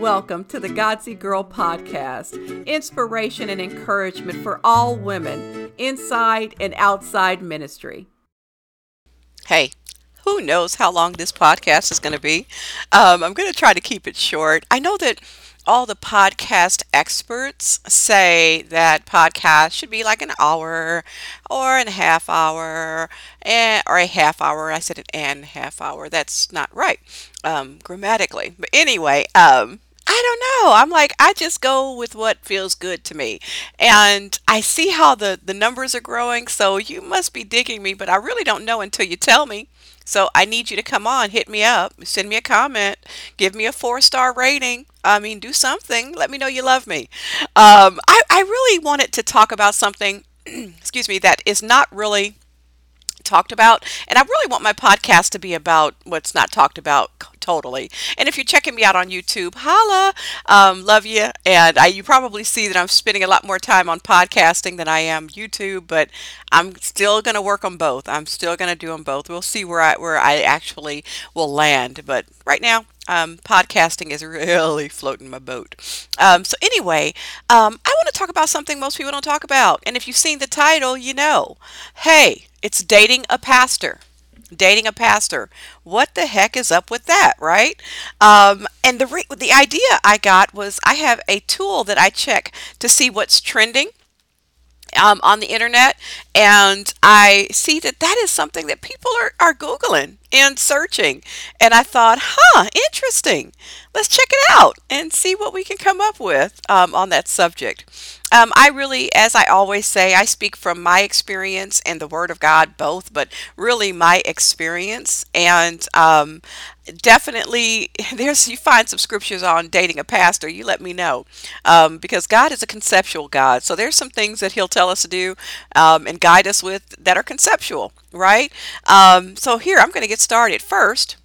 welcome to the Godsey Girl podcast inspiration and encouragement for all women inside and outside ministry. Hey, who knows how long this podcast is going to be? Um, I'm going to try to keep it short. I know that all the podcast experts say that podcast should be like an hour or a half hour and, or a half hour. I said an and half hour. That's not right um, grammatically. But anyway, um, I don't know. I'm like, I just go with what feels good to me. And I see how the, the numbers are growing. So you must be digging me, but I really don't know until you tell me. So I need you to come on, hit me up, send me a comment, give me a four star rating. I mean, do something. Let me know you love me. Um, I, I really wanted to talk about something, excuse me, that is not really talked about. And I really want my podcast to be about what's not talked about totally. And if you're checking me out on YouTube, holla, um, love you. And I, you probably see that I'm spending a lot more time on podcasting than I am YouTube, but I'm still going to work on both. I'm still going to do them both. We'll see where I where I actually will land. But right now, um, podcasting is really floating my boat. Um, so anyway, um, I want to talk about something most people don't talk about. And if you've seen the title, you know. Hey, it's dating a pastor dating a pastor. What the heck is up with that, right? Um, and the re- the idea I got was I have a tool that I check to see what's trending. Um, on the internet, and I see that that is something that people are, are Googling and searching. And I thought, huh, interesting. Let's check it out and see what we can come up with um, on that subject. Um, I really, as I always say, I speak from my experience and the Word of God both, but really my experience. And um, definitely, there's you find some scriptures on dating a pastor. You let me know, um, because God is a conceptual God. So there's some things that He'll tell us to do um, and guide us with that are conceptual, right? Um, so here, I'm going to get started first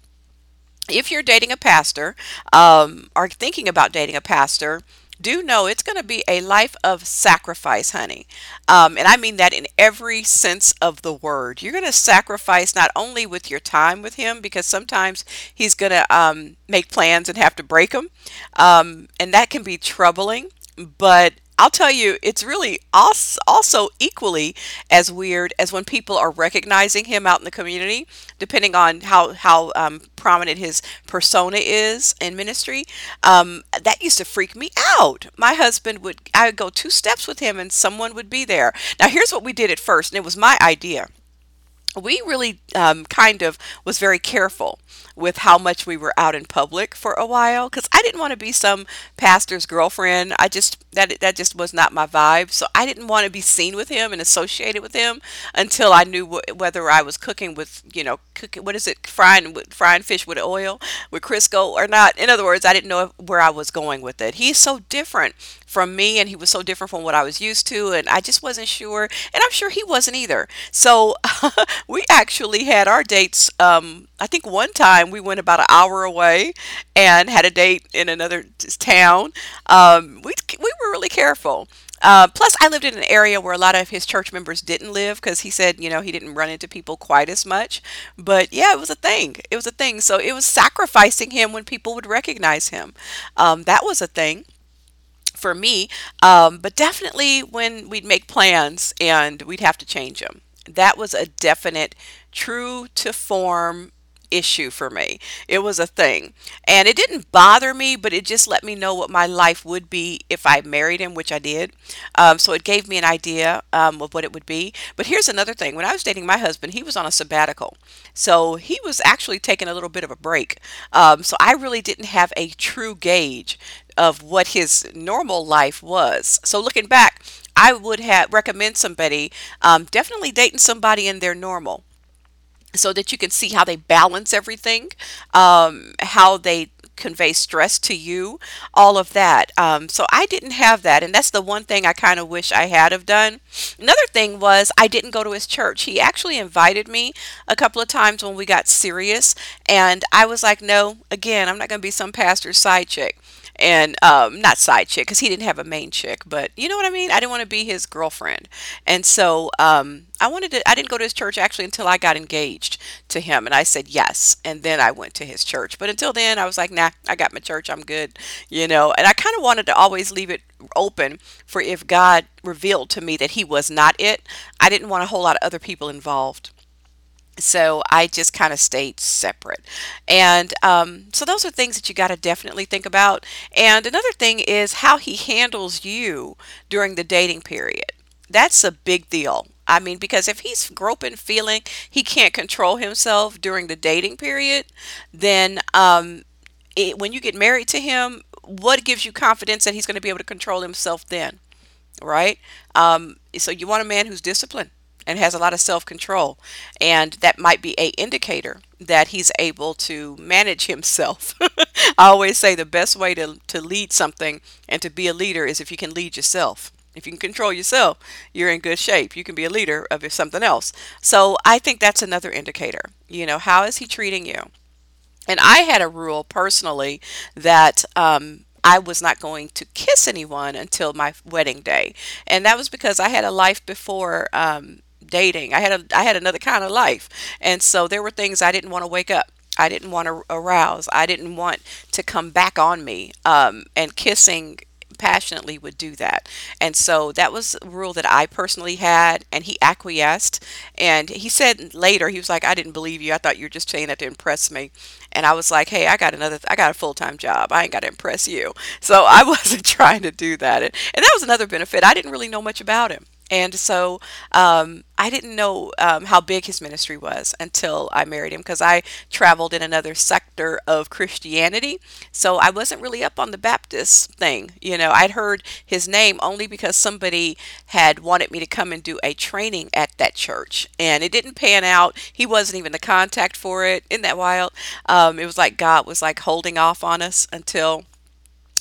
if you're dating a pastor um, or thinking about dating a pastor, do know it's going to be a life of sacrifice, honey. Um, and I mean that in every sense of the word. You're going to sacrifice not only with your time with him, because sometimes he's going to um, make plans and have to break them. Um, and that can be troubling, but I'll tell you, it's really also equally as weird as when people are recognizing him out in the community, depending on how how um, prominent his persona is in ministry. Um, that used to freak me out. My husband would I would go two steps with him, and someone would be there. Now, here's what we did at first, and it was my idea we really um, kind of was very careful with how much we were out in public for a while because I didn't want to be some pastor's girlfriend. I just that that just was not my vibe. So I didn't want to be seen with him and associated with him until I knew wh- whether I was cooking with you know cooking what is it frying with frying fish with oil with Crisco or not. In other words, I didn't know where I was going with it. He's so different from me and he was so different from what I was used to and I just wasn't sure and I'm sure he wasn't either. So we actually had our dates um, I think one time we went about an hour away and had a date in another town. Um, we we were really careful. Uh, plus, I lived in an area where a lot of his church members didn't live because he said, you know, he didn't run into people quite as much. But yeah, it was a thing. It was a thing. So it was sacrificing him when people would recognize him. Um, that was a thing for me. Um, but definitely when we'd make plans and we'd have to change them. That was a definite true to form issue for me. It was a thing. And it didn't bother me, but it just let me know what my life would be if I married him, which I did. Um, so it gave me an idea um, of what it would be. But here's another thing when I was dating my husband, he was on a sabbatical. So he was actually taking a little bit of a break. Um, so I really didn't have a true gauge of what his normal life was. So looking back, I would have recommend somebody um, definitely dating somebody in their normal so that you can see how they balance everything, um, how they convey stress to you, all of that. Um, so I didn't have that, and that's the one thing I kind of wish I had have done. Another thing was I didn't go to his church. He actually invited me a couple of times when we got serious, and I was like, no, again, I'm not going to be some pastor's side chick. And um, not side chick because he didn't have a main chick, but you know what I mean. I didn't want to be his girlfriend, and so um, I wanted to. I didn't go to his church actually until I got engaged to him, and I said yes, and then I went to his church. But until then, I was like, nah, I got my church, I'm good, you know. And I kind of wanted to always leave it open for if God revealed to me that he was not it. I didn't want a whole lot of other people involved so I just kind of stayed separate. And um, so those are things that you got to definitely think about. And another thing is how he handles you during the dating period. That's a big deal. I mean, because if he's groping, feeling he can't control himself during the dating period, then um, it, when you get married to him, what gives you confidence that he's going to be able to control himself then? Right? Um, so you want a man who's disciplined and has a lot of self-control. And that might be a indicator that he's able to manage himself. I always say the best way to, to lead something and to be a leader is if you can lead yourself. If you can control yourself you're in good shape. You can be a leader of something else. So i think that's another indicator. You know how is he treating you? And i had a rule personally that um, I was not going to kiss anyone until my wedding day. And that was because I had a life before um, dating. I had a I had another kind of life. And so there were things I didn't want to wake up. I didn't want to arouse. I didn't want to come back on me. Um, and kissing passionately would do that. And so that was a rule that I personally had, and he acquiesced. And he said later, he was like, I didn't believe you. I thought you were just saying that to impress me. And I was like, hey, I got another, I got a full time job. I ain't got to impress you. So I wasn't trying to do that. And, and that was another benefit. I didn't really know much about him. And so um, I didn't know um, how big his ministry was until I married him because I traveled in another sector of Christianity. So I wasn't really up on the Baptist thing. You know, I'd heard his name only because somebody had wanted me to come and do a training at that church. And it didn't pan out. He wasn't even the contact for it. Isn't that wild? Um, it was like God was like holding off on us until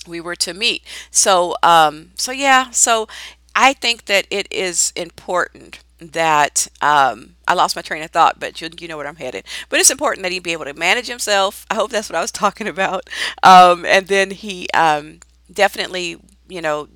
we were to meet. So, um, so yeah, so I think that it is important that um, I lost my train of thought, but you, you know where I'm headed. But it's important that he be able to manage himself. I hope that's what I was talking about. Um, and then he um, definitely, you know,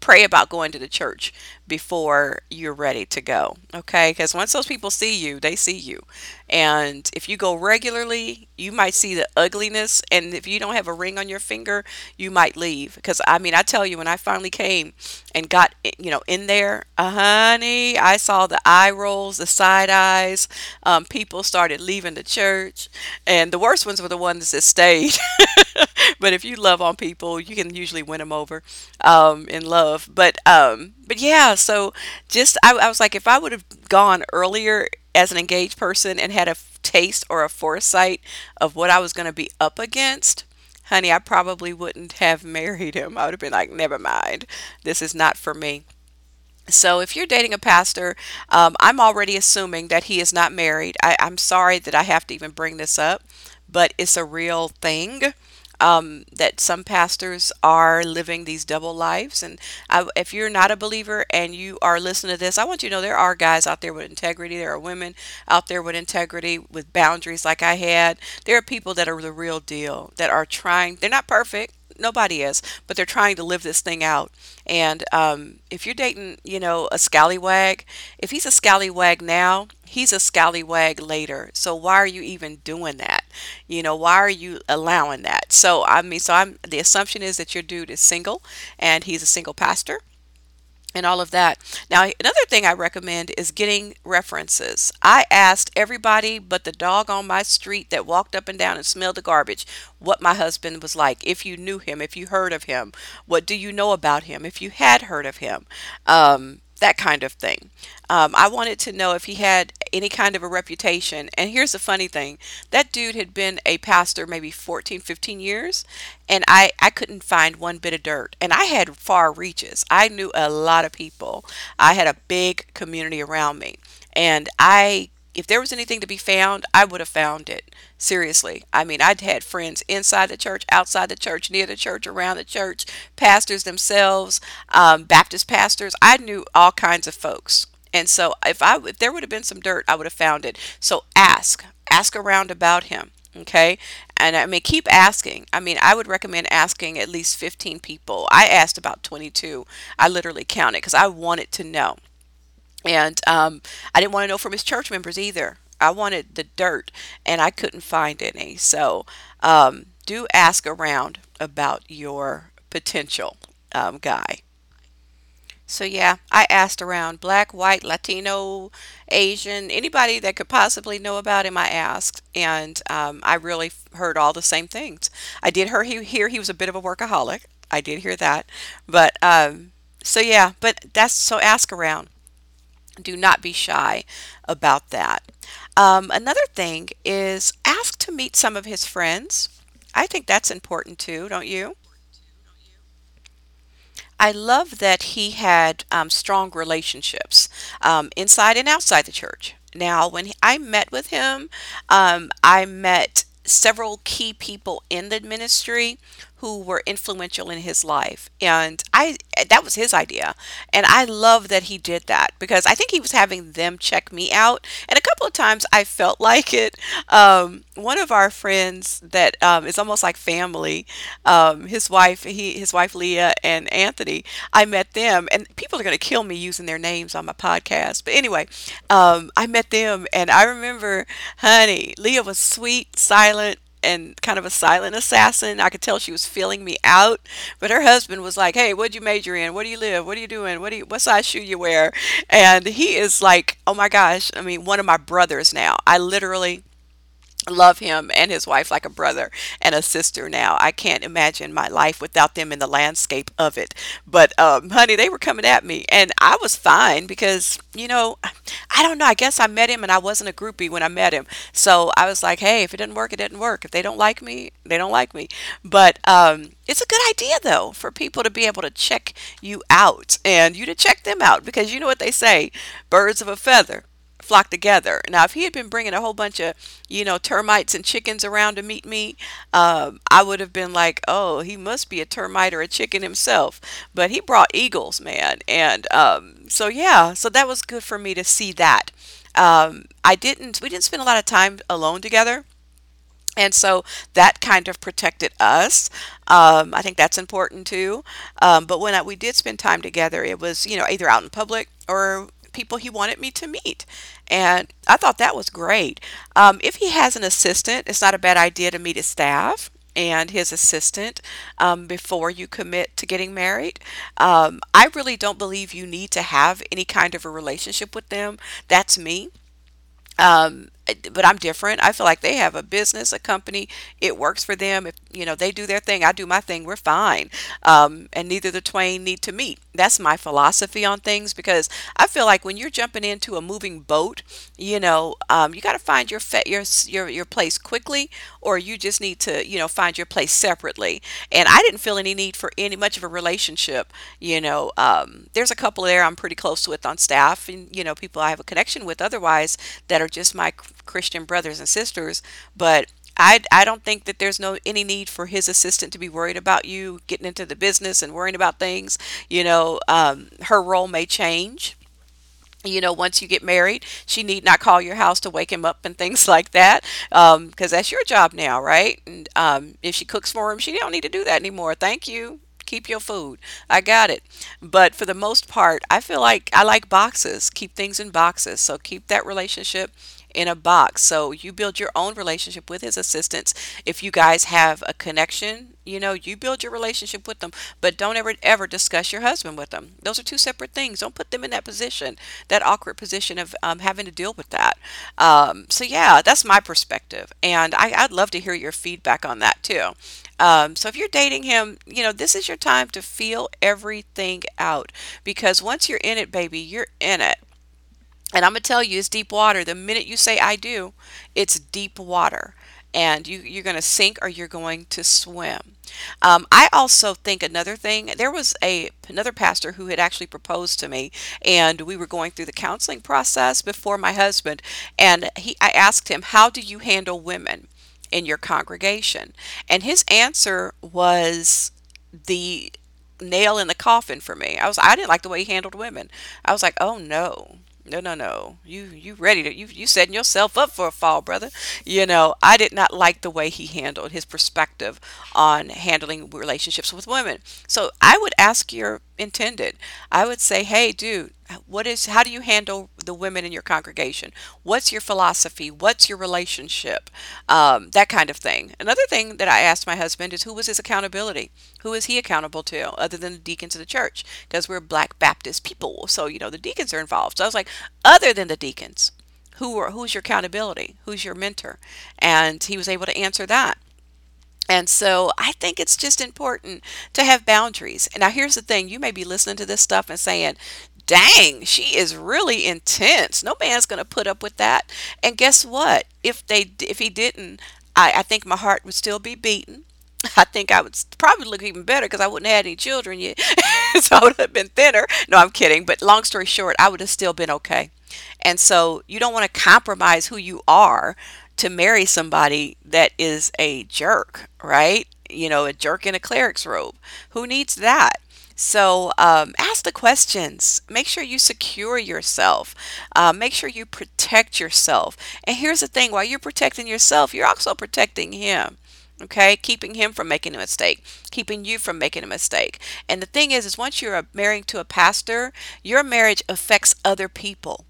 pray about going to the church before you're ready to go. Okay? Because once those people see you, they see you. And if you go regularly, you might see the ugliness. And if you don't have a ring on your finger, you might leave. Because I mean, I tell you, when I finally came and got, you know, in there, uh, honey, I saw the eye rolls, the side eyes. Um, people started leaving the church. And the worst ones were the ones that stayed. but if you love on people, you can usually win them over um, in love. But um, but yeah, so just I, I was like, if I would have gone earlier as an engaged person and had a taste or a foresight of what I was going to be up against, honey, I probably wouldn't have married him. I would have been like, never mind, this is not for me. So, if you're dating a pastor, um, I'm already assuming that he is not married. I, I'm sorry that I have to even bring this up, but it's a real thing um, that some pastors are living these double lives. And I, if you're not a believer and you are listening to this, I want you to know there are guys out there with integrity. There are women out there with integrity, with boundaries like I had. There are people that are the real deal, that are trying, they're not perfect nobody is, but they're trying to live this thing out. And um, if you're dating, you know, a scallywag, if he's a scallywag now, he's a scallywag later. So why are you even doing that? You know, why are you allowing that? So I mean, so I'm the assumption is that your dude is single and he's a single pastor and all of that. Now, another thing I recommend is getting references. I asked everybody but the dog on my street that walked up and down and smelled the garbage what my husband was like. If you knew him, if you heard of him, what do you know about him? If you had heard of him, um, that kind of thing. Um, I wanted to know if he had any kind of a reputation. And here's the funny thing that dude had been a pastor maybe 14, 15 years, and I, I couldn't find one bit of dirt. And I had far reaches. I knew a lot of people, I had a big community around me. And I if there was anything to be found, I would have found it. Seriously. I mean, I'd had friends inside the church, outside the church, near the church, around the church, pastors themselves, um, Baptist pastors. I knew all kinds of folks. And so if I if there would have been some dirt, I would have found it. So ask. Ask around about him. Okay. and I mean, keep asking. I mean, I would recommend asking at least 15 people. I asked about 22. I literally counted because I wanted to know. And um, I didn't want to know from his church members either. I wanted the dirt, and I couldn't find any. So um, do ask around about your potential um, guy. So yeah, I asked around black, white, Latino, Asian, anybody that could possibly know about him. I asked, and um, I really heard all the same things. I did hear he hear he was a bit of a workaholic. I did hear that, but um, so yeah, but that's so ask around. Do not be shy about that. Um, another thing is ask to meet some of his friends. I think that's important too, don't you? I love that he had um, strong relationships um, inside and outside the church. Now, when he- I met with him, um, I met several key people in the ministry who were influential in his life and i that was his idea and i love that he did that because i think he was having them check me out and a couple of times i felt like it. Um, one of our friends that um, is almost like family um, his wife he his wife leah and anthony i met them and people are going to kill me using their names on my podcast but anyway um, i met them and i remember honey leah was sweet silent and kind of a silent assassin. I could tell she was feeling me out. But her husband was like, "Hey, what'd you major in? Where do you live? What are you doing? What do you what size shoe you wear?" And he is like, "Oh my gosh! I mean, one of my brothers now. I literally." Love him and his wife like a brother and a sister now. I can't imagine my life without them in the landscape of it. But um, honey, they were coming at me and I was fine because, you know, I don't know. I guess I met him and I wasn't a groupie when I met him. So I was like, hey, if it didn't work, it didn't work. If they don't like me, they don't like me. But um, it's a good idea though for people to be able to check you out and you to check them out because you know what they say, birds of a feather flock together. Now, if he had been bringing a whole bunch of, you know, termites and chickens around to meet me, um, I would have been like, oh, he must be a termite or a chicken himself. But he brought eagles, man. And um, so, yeah, so that was good for me to see that. Um, I didn't, we didn't spend a lot of time alone together. And so that kind of protected us. Um, I think that's important too. Um, but when I, we did spend time together, it was, you know, either out in public or people he wanted me to meet. And I thought that was great. Um, if he has an assistant, it's not a bad idea to meet his staff and his assistant um, before you commit to getting married. Um, I really don't believe you need to have any kind of a relationship with them. That's me. Um, but I'm different. I feel like they have a business, a company. It works for them. If you know they do their thing, I do my thing. We're fine. Um, and neither the twain need to meet. That's my philosophy on things because I feel like when you're jumping into a moving boat, you know, um, you got to find your your your your place quickly, or you just need to you know find your place separately. And I didn't feel any need for any much of a relationship. You know, um, there's a couple there I'm pretty close with on staff, and you know people I have a connection with otherwise that are just my Christian brothers and sisters, but I, I don't think that there's no any need for his assistant to be worried about you getting into the business and worrying about things. You know, um, her role may change. You know, once you get married, she need not call your house to wake him up and things like that, because um, that's your job now, right? And um, if she cooks for him, she don't need to do that anymore. Thank you keep your food. I got it. But for the most part, I feel like I like boxes. Keep things in boxes. So keep that relationship in a box. So you build your own relationship with his assistants. If you guys have a connection, you know, you build your relationship with them, but don't ever ever discuss your husband with them. Those are two separate things. Don't put them in that position, that awkward position of um, having to deal with that. Um, so yeah, that's my perspective, and I, I'd love to hear your feedback on that too. Um, so if you're dating him, you know, this is your time to feel everything out because once you're in it, baby, you're in it. And I'm gonna tell you, it's deep water. The minute you say I do, it's deep water. And you, you're going to sink or you're going to swim. Um, I also think another thing. There was a another pastor who had actually proposed to me, and we were going through the counseling process before my husband. And he, I asked him, "How do you handle women in your congregation?" And his answer was the nail in the coffin for me. I was I didn't like the way he handled women. I was like, "Oh no." No, no, no. You you ready to you you setting yourself up for a fall, brother. You know, I did not like the way he handled his perspective on handling relationships with women. So I would ask your intended. I would say, hey, dude, what is how do you handle the women in your congregation? What's your philosophy? What's your relationship? Um, that kind of thing. Another thing that i asked my husband is who was his accountability? Who is he accountable to other than the deacons of the church? Because we're black baptist people so you know the deacons are involved. So i was like other than the deacons who are who's your accountability? Who's your mentor? And he was able to answer that and so I think it's just important to have boundaries. And now here's the thing you may be listening to this stuff and saying, dang, she is really intense. No man's going to put up with that. And guess what? If they if he didn't, I, I think my heart would still be beating. I think I would probably look even better because I wouldn't have had any children yet. so I would have been thinner. No, I'm kidding. But long story short, I would have still been okay. And so you don't want to compromise who you are to marry somebody that is a jerk, right? You know, a jerk in a cleric's robe. Who needs that? So um, ask the questions. Make sure you secure yourself. Uh, make sure you protect yourself. And here's the thing while you're protecting yourself, you're also protecting him okay keeping him from making a mistake keeping you from making a mistake and the thing is is once you're married to a pastor your marriage affects other people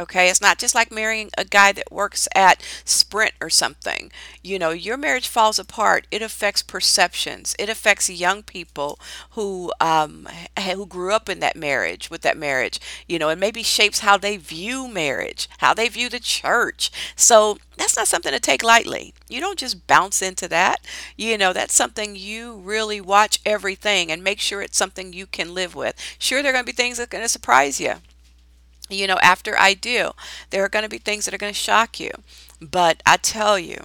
Okay, it's not just like marrying a guy that works at Sprint or something. You know, your marriage falls apart. It affects perceptions. It affects young people who um, who grew up in that marriage with that marriage. You know, and maybe shapes how they view marriage, how they view the church. So that's not something to take lightly. You don't just bounce into that. You know, that's something you really watch everything and make sure it's something you can live with. Sure, there are going to be things that are going to surprise you you know, after I do, there are going to be things that are going to shock you. But I tell you,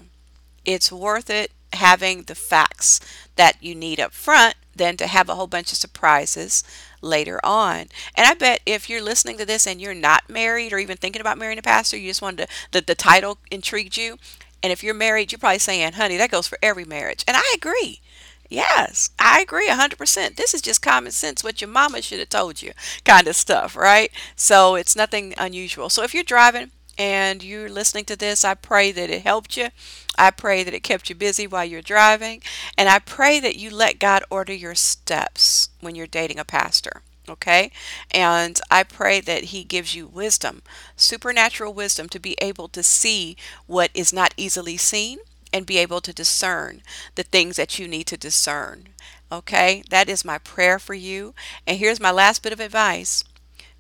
it's worth it having the facts that you need up front than to have a whole bunch of surprises later on. And I bet if you're listening to this and you're not married or even thinking about marrying a pastor, you just wanted to, the, the title intrigued you. And if you're married, you're probably saying, honey, that goes for every marriage. And I agree. Yes, I agree 100%. This is just common sense, what your mama should have told you, kind of stuff, right? So it's nothing unusual. So if you're driving and you're listening to this, I pray that it helped you. I pray that it kept you busy while you're driving. And I pray that you let God order your steps when you're dating a pastor. Okay? And I pray that He gives you wisdom, supernatural wisdom, to be able to see what is not easily seen and be able to discern the things that you need to discern. Okay, that is my prayer for you. And here's my last bit of advice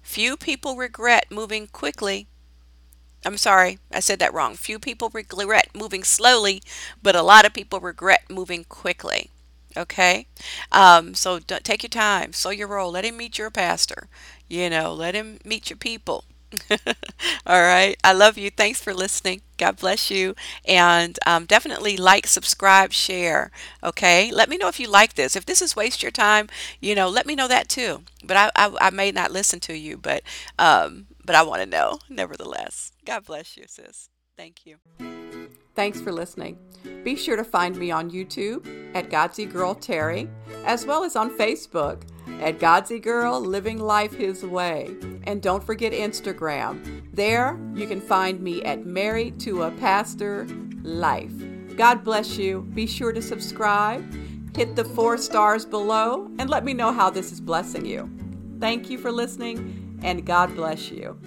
few people regret moving quickly. I'm sorry, I said that wrong. Few people regret moving slowly, but a lot of people regret moving quickly. Okay, um, so take your time, slow your roll. Let him meet your pastor. You know, let him meet your people. All right. I love you. Thanks for listening. God bless you. And um, definitely like, subscribe, share. Okay. Let me know if you like this. If this is waste your time, you know, let me know that too. But I, I, I may not listen to you, but um, but I want to know nevertheless. God bless you, sis. Thank you. Thanks for listening. Be sure to find me on YouTube at Godsey Girl Terry, as well as on Facebook at Godsey Girl Living Life His Way. And don't forget Instagram. There you can find me at Married to a Pastor Life. God bless you. Be sure to subscribe, hit the four stars below, and let me know how this is blessing you. Thank you for listening, and God bless you.